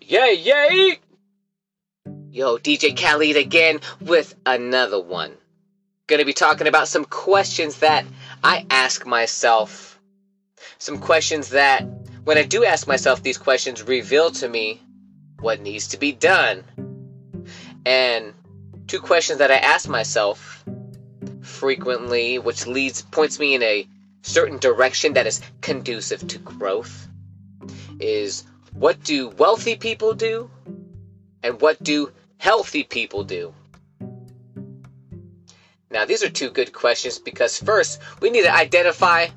Yay, yay! Yo, DJ Khaled again with another one. Gonna be talking about some questions that I ask myself. Some questions that, when I do ask myself these questions, reveal to me what needs to be done. And two questions that I ask myself frequently, which leads points me in a certain direction that is conducive to growth, is what do wealthy people do? And what do healthy people do? Now, these are two good questions because first, we need to identify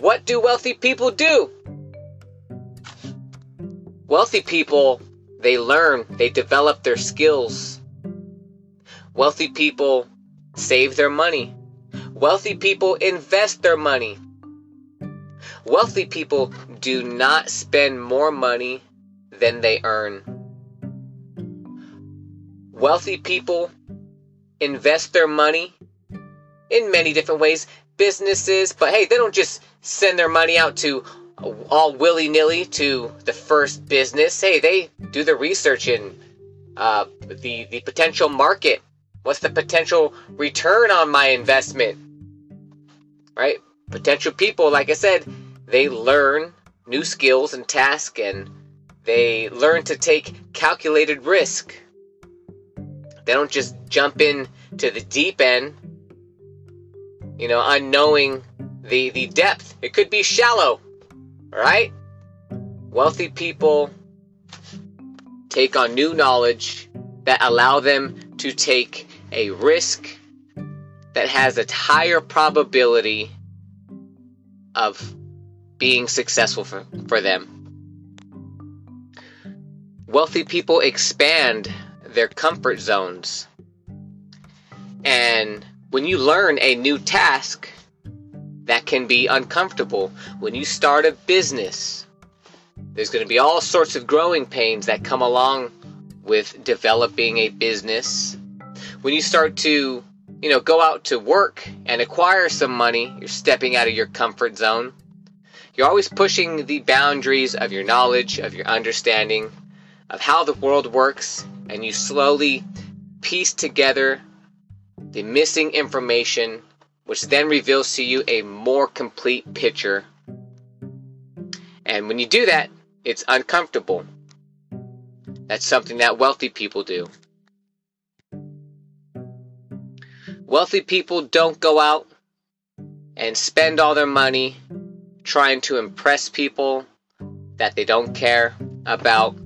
what do wealthy people do? Wealthy people, they learn, they develop their skills. Wealthy people save their money. Wealthy people invest their money. Wealthy people do not spend more money than they earn. Wealthy people invest their money in many different ways, businesses, but hey, they don't just send their money out to all willy nilly to the first business. Hey, they do the research in uh, the the potential market. What's the potential return on my investment? Right? Potential people, like I said, they learn new skills and tasks and they learn to take calculated risk. They don't just jump in to the deep end, you know, unknowing the, the depth. It could be shallow, right? Wealthy people take on new knowledge that allow them to take a risk that has a higher probability of being successful for, for them. Wealthy people expand their comfort zones. And when you learn a new task, that can be uncomfortable. When you start a business, there's going to be all sorts of growing pains that come along with developing a business. When you start to, you know, go out to work and acquire some money, you're stepping out of your comfort zone. You're always pushing the boundaries of your knowledge, of your understanding, of how the world works, and you slowly piece together the missing information, which then reveals to you a more complete picture. And when you do that, it's uncomfortable. That's something that wealthy people do. Wealthy people don't go out and spend all their money trying to impress people that they don't care about.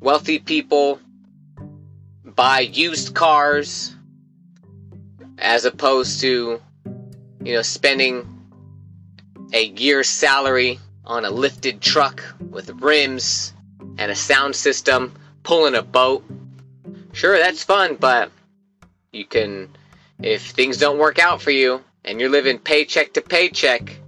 Wealthy people buy used cars as opposed to, you know, spending a year's salary on a lifted truck with rims and a sound system, pulling a boat. Sure, that's fun, but you can, if things don't work out for you and you're living paycheck to paycheck,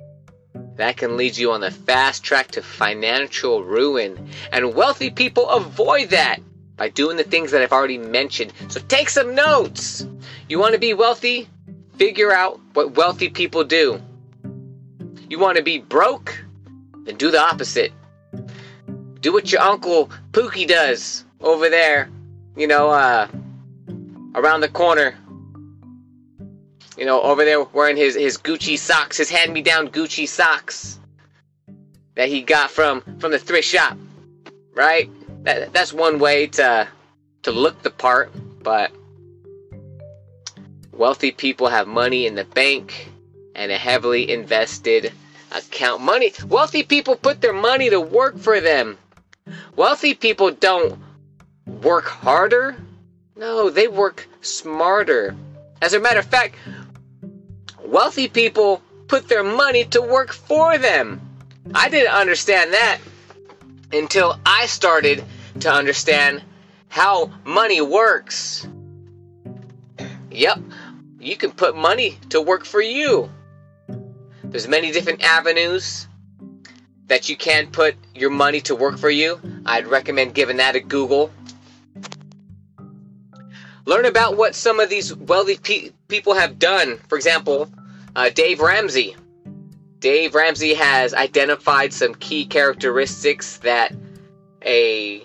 that can lead you on the fast track to financial ruin. And wealthy people avoid that by doing the things that I've already mentioned. So take some notes. You want to be wealthy? Figure out what wealthy people do. You want to be broke? Then do the opposite. Do what your uncle Pookie does over there, you know, uh, around the corner you know, over there wearing his, his Gucci socks, his hand-me-down Gucci socks that he got from from the thrift shop, right? That, that's one way to to look the part, but wealthy people have money in the bank and a heavily invested account. Money, wealthy people put their money to work for them. Wealthy people don't work harder. No, they work smarter. As a matter of fact, wealthy people put their money to work for them. I didn't understand that until I started to understand how money works. Yep, you can put money to work for you. There's many different avenues that you can put your money to work for you. I'd recommend giving that a Google. Learn about what some of these wealthy pe- people have done. For example, uh, Dave Ramsey. Dave Ramsey has identified some key characteristics that a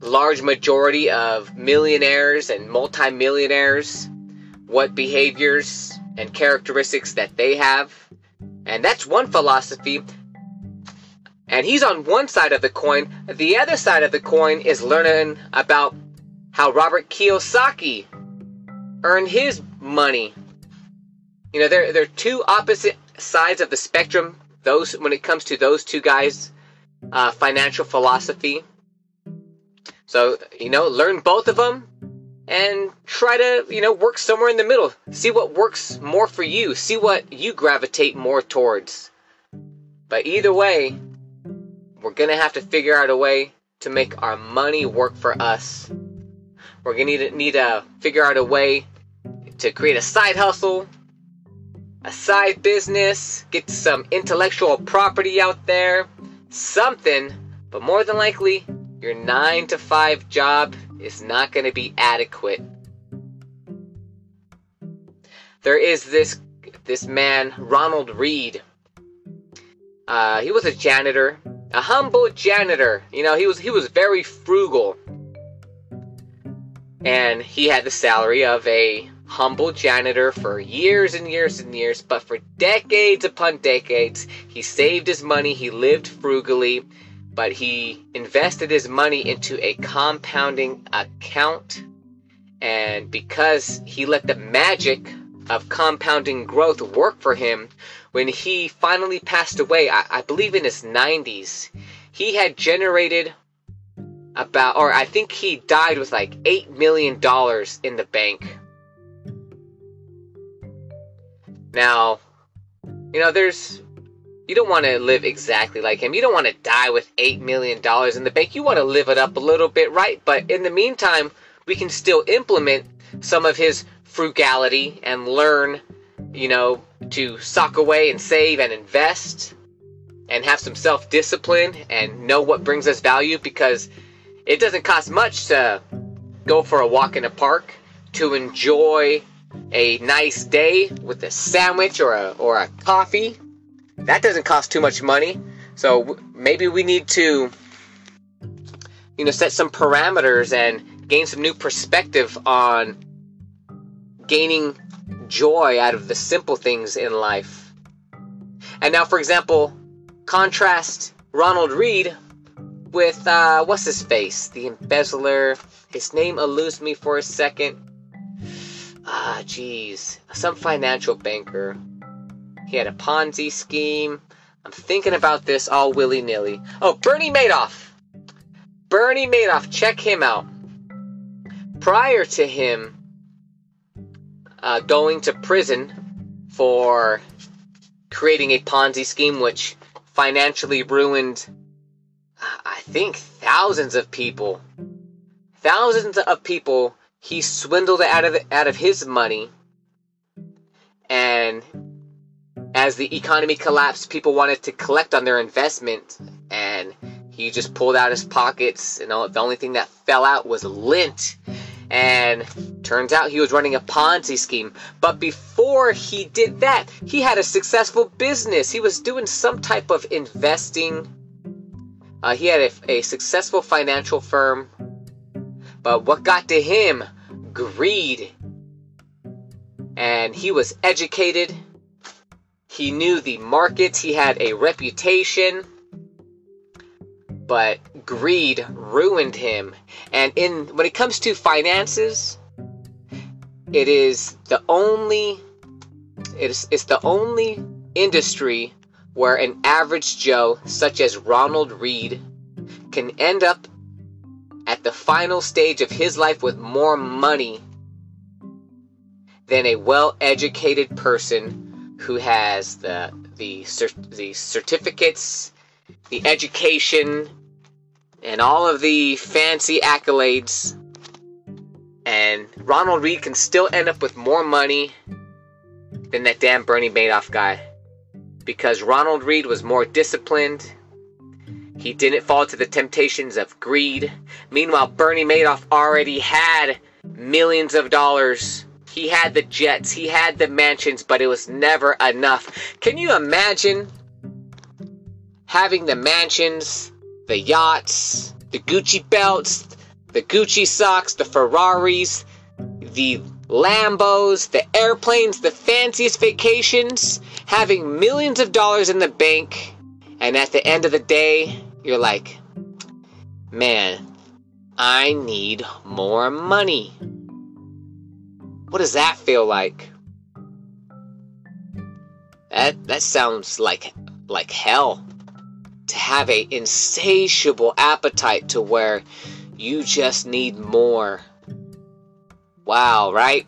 large majority of millionaires and multimillionaires, what behaviors and characteristics that they have. And that's one philosophy. And he's on one side of the coin. The other side of the coin is learning about how Robert Kiyosaki earned his money. You know, they're, they're two opposite sides of the spectrum. Those when it comes to those two guys' uh, financial philosophy. So you know, learn both of them and try to you know work somewhere in the middle. See what works more for you. See what you gravitate more towards. But either way, we're gonna have to figure out a way to make our money work for us. We're gonna need to, need to figure out a way to create a side hustle a side business, get some intellectual property out there, something, but more than likely, your 9 to 5 job is not going to be adequate. There is this this man, Ronald Read. Uh, he was a janitor, a humble janitor. You know, he was he was very frugal. And he had the salary of a humble janitor for years and years and years, but for decades upon decades, he saved his money, he lived frugally, but he invested his money into a compounding account. And because he let the magic of compounding growth work for him, when he finally passed away, I, I believe in his 90s, he had generated about, or I think he died with like $8 million in the bank Now, you know, there's you don't want to live exactly like him. You don't want to die with $8 million in the bank. You want to live it up a little bit, right? But in the meantime, we can still implement some of his frugality and learn, you know, to sock away and save and invest and have some self discipline and know what brings us value because it doesn't cost much to go for a walk in a park, to enjoy a nice day with a sandwich or a, or a coffee. That doesn't cost too much money. So maybe we need to, you know, set some parameters and gain some new perspective on gaining joy out of the simple things in life. And now, for example, contrast Ronald Read with, uh, what's his face? The embezzler. His name eludes me for a second. Ah, jeez. Some financial banker. He had a Ponzi scheme. I'm thinking about this all willy nilly. Oh, Bernie Madoff! Bernie Madoff, check him out. Prior to him uh, going to prison for creating a Ponzi scheme which financially ruined, I think, thousands of people. Thousands of people he swindled out of out of his money and as the economy collapsed people wanted to collect on their investment and he just pulled out his pockets and all, the only thing that fell out was lint. And turns out he was running a ponzi scheme. But before he did that he had a successful business. He was doing some type of investing. Uh, he had a, a successful financial firm. But what got to him? Greed. And he was educated. He knew the markets. He had a reputation. But greed ruined him. And in when it comes to finances, it is the only it is it's the only industry where an average Joe, such as Ronald Read can end up at the final stage of his life with more money than a well-educated person who has the the the certificates, the education, and all of the fancy accolades. And Ronald Read can still end up with more money than that damn Bernie Madoff guy. Because Ronald Read was more disciplined, he didn't fall to the temptations of greed. Meanwhile, Bernie Madoff already had millions of dollars. He had the jets, he had the mansions, but it was never enough. Can you imagine having the mansions, the yachts, the Gucci belts, the Gucci socks, the Ferraris, the Lambos, the airplanes, the fanciest vacations, having millions of dollars in the bank, and at the end of the day, you're like, man, I need more money. What does that feel like? That that sounds like like hell. To have a insatiable appetite to where you just need more. Wow, right?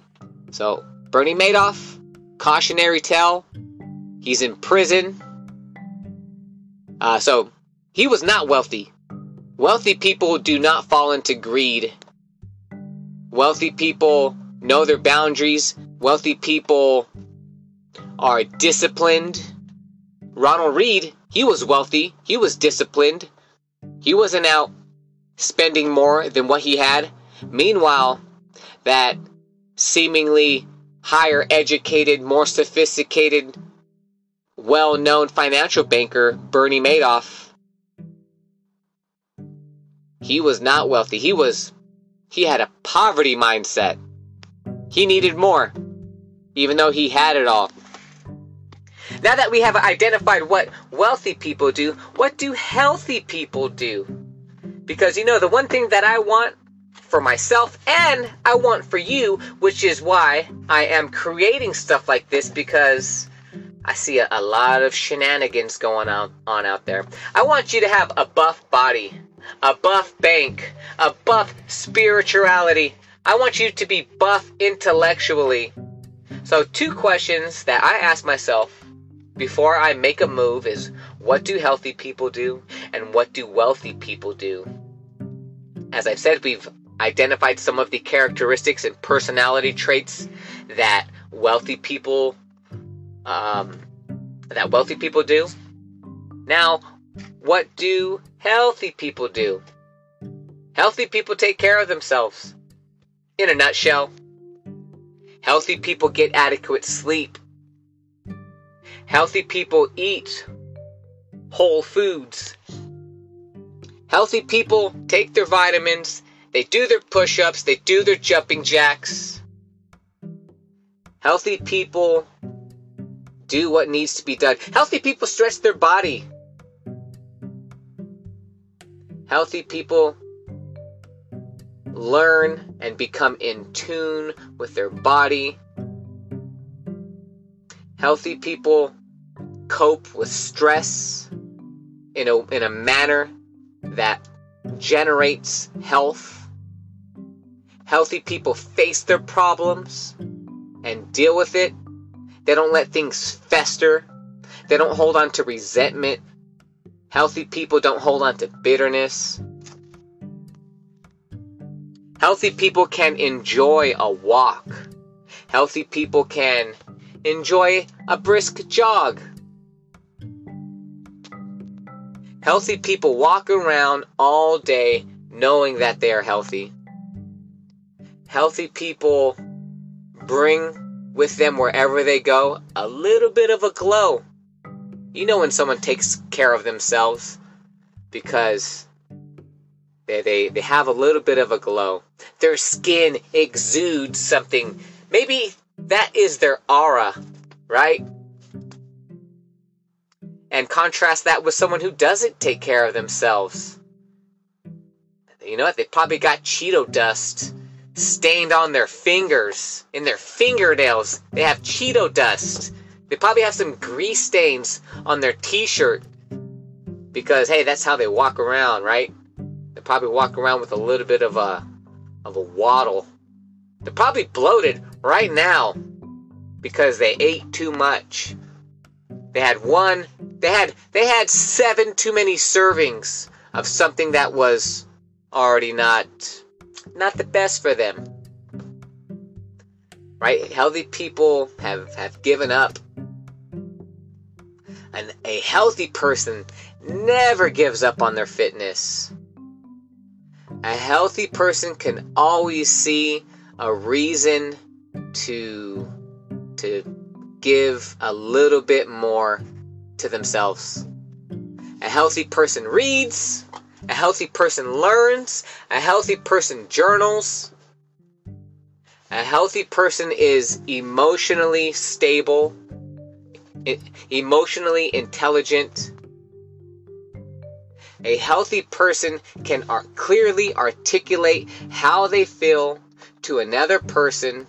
So, Bernie Madoff, cautionary tale. He's in prison. Uh, so, he was not wealthy. Wealthy people do not fall into greed. Wealthy people know their boundaries. Wealthy people are disciplined. Ronald Read, he was wealthy. He was disciplined. He wasn't out spending more than what he had. Meanwhile, that seemingly higher educated, more sophisticated, well known financial banker, Bernie Madoff, he was not wealthy. He was, he had a poverty mindset. He needed more, even though he had it all. Now that we have identified what wealthy people do, what do healthy people do? Because you know, the one thing that I want for myself and I want for you, which is why I am creating stuff like this because I see a, a lot of shenanigans going on, on out there. I want you to have a buff body a buff bank, a buff spirituality. I want you to be buff intellectually. So, two questions that I ask myself before I make a move is what do healthy people do and what do wealthy people do? As I've said, we've identified some of the characteristics and personality traits that wealthy people um, that wealthy people do. Now, what do healthy people do? Healthy people take care of themselves. In a nutshell, healthy people get adequate sleep. Healthy people eat whole foods. Healthy people take their vitamins, they do their push ups, they do their jumping jacks. Healthy people do what needs to be done. Healthy people stretch their body. Healthy people learn and become in tune with their body. Healthy people cope with stress in a, in a manner that generates health. Healthy people face their problems and deal with it. They don't let things fester. They don't hold on to resentment Healthy people don't hold on to bitterness. Healthy people can enjoy a walk. Healthy people can enjoy a brisk jog. Healthy people walk around all day knowing that they are healthy. Healthy people bring with them wherever they go a little bit of a glow. You know when someone takes care of themselves because they, they, they have a little bit of a glow. Their skin exudes something. Maybe that is their aura, right? And contrast that with someone who doesn't take care of themselves. You know what? They probably got Cheeto dust stained on their fingers, in their fingernails. They have Cheeto dust. They probably have some grease stains on their t-shirt because hey, that's how they walk around, right? They probably walk around with a little bit of a of a waddle. They're probably bloated right now because they ate too much. They had one, they had they had seven too many servings of something that was already not not the best for them. Right? Healthy people have have given up and a healthy person never gives up on their fitness. A healthy person can always see a reason to to give a little bit more to themselves. A healthy person reads, A healthy person learns. A healthy person journals. A healthy person is emotionally stable, emotionally intelligent. A healthy person can clearly articulate how they feel to another person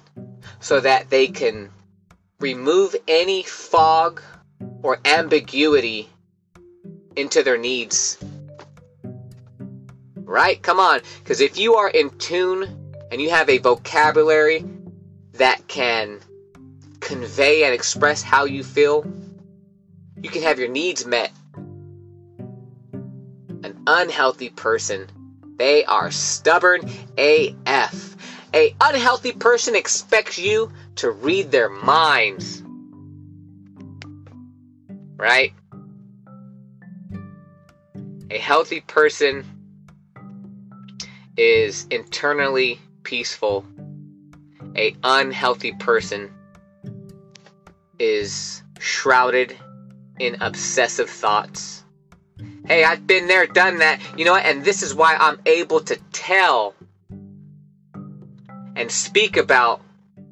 so that they can remove any fog or ambiguity into their needs. Right? Come on. Because if you are in tune and you have a vocabulary that can convey and express how you feel, you can have your needs met. An unhealthy person, they are stubborn AF. A unhealthy person expects you to read their minds. Right? A healthy person is internally peaceful. A unhealthy person is shrouded in obsessive thoughts. Hey, I've been there, done that. You know what? And this is why I'm able to tell and speak about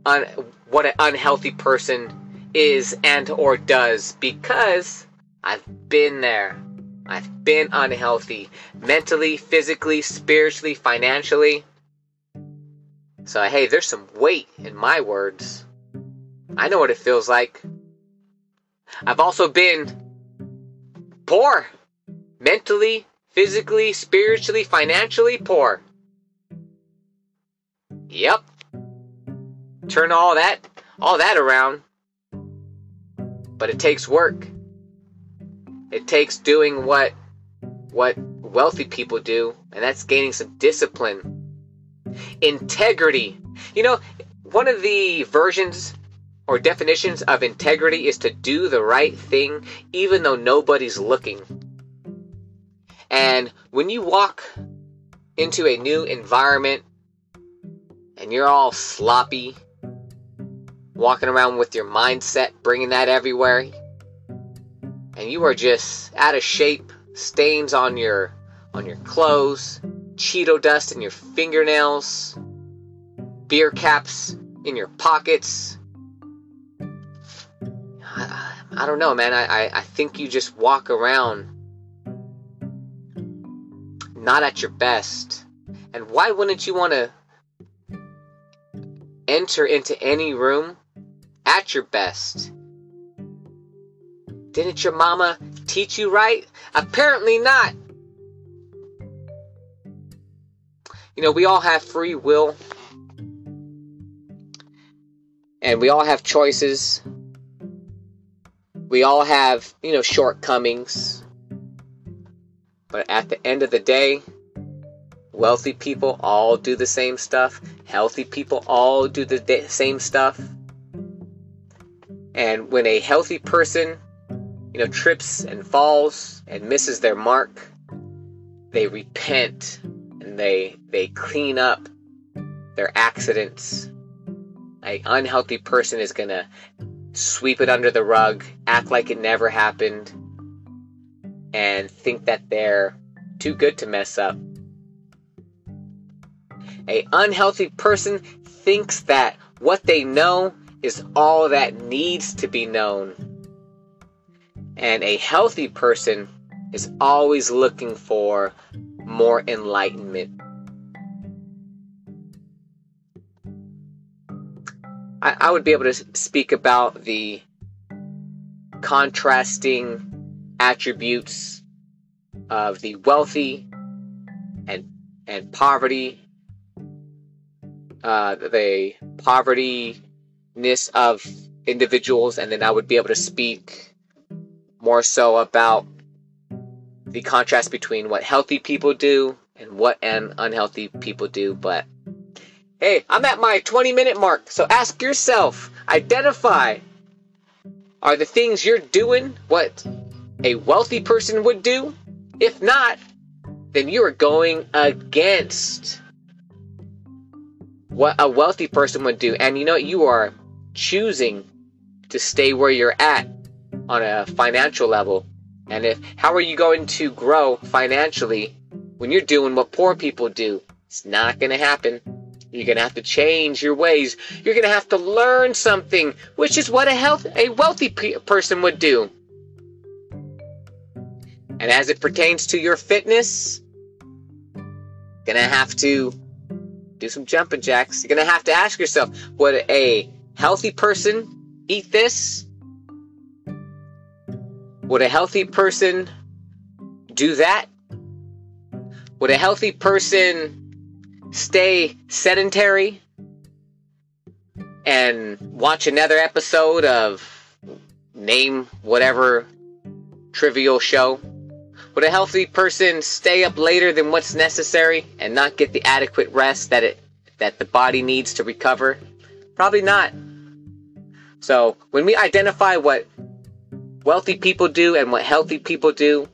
un- what an unhealthy person is and or does because I've been there. I've been unhealthy mentally, physically, spiritually, financially. So, hey, there's some weight in my words. I know what it feels like. I've also been poor. Mentally, physically, spiritually, financially poor. Yep. Turn all that all that around. But it takes work. It takes doing what what wealthy people do, and that's gaining some discipline. Integrity. You know, one of the versions or definitions of integrity is to do the right thing even though nobody's looking. And when you walk into a new environment and you're all sloppy, walking around with your mindset, bringing that everywhere, and you are just out of shape, stains on your on your clothes, Cheeto dust in your fingernails, beer caps in your pockets. I, don't know, man. I, I, I think you just walk around not at your best. And why wouldn't you want to enter into any room at your best? Didn't your mama teach you right? Apparently not. You know, we all have free will. And we all have choices. We all have, you know, shortcomings. But at the end of the day, wealthy people all do the same stuff. Healthy people all do the same stuff. And when a healthy person, you know, trips and falls and misses their mark, they repent and they they clean up their accidents. A unhealthy person is gonna sweep it under the rug, act like it never happened, and think that they're too good to mess up. A unhealthy person thinks that what they know is all that needs to be known. And a healthy person is always looking for more enlightenment. I, I would be able to speak about the contrasting attributes of the wealthy and and poverty uh, the povertyness of individuals, and then I would be able to speak more so about the contrast between what healthy people do and what an unhealthy people do. But hey, I'm at my 20 minute mark, so ask yourself, identify are the things you're doing what a wealthy person would do? If not, then you are going against what a wealthy person would do. And you know, you are choosing to stay where you're at on a financial level. And if how are you going to grow financially when you're doing what poor people do. It's not going to happen. You're going to have to change your ways. You're going to have to learn something, which is what a health a wealthy pe- person would do. And as it pertains to your fitness, you're going to have to do some jumping jacks. You're going to have to ask yourself, would a healthy person eat this? Would a healthy person do that? Would a healthy person stay sedentary and watch another episode of name whatever trivial show? Would a healthy person stay up later than what's necessary and not get the adequate rest that it that the body needs to recover? Probably not. So, when we identify what wealthy people do and what healthy people do,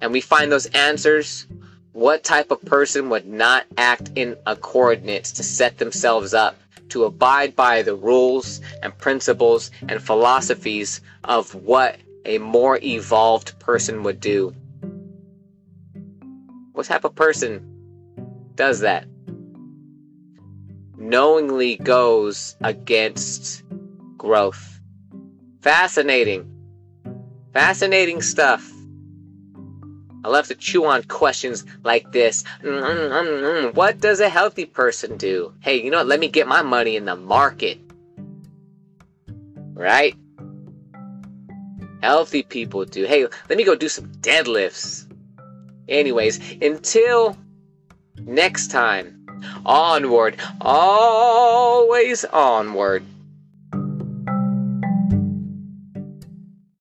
and we find those answers, what type of person would not act in accordance to set themselves up to abide by the rules and principles and philosophies of what a more evolved person would do? What type of person does that? Knowingly goes against growth. Fascinating. Fascinating stuff. I love to chew on questions like this. Mm, mm, mm, what does a healthy person do? Hey, you know what? Let me get my money in the market. Right? Healthy people do. Hey, let me go do some deadlifts. Anyways, until next time, onward, always onward.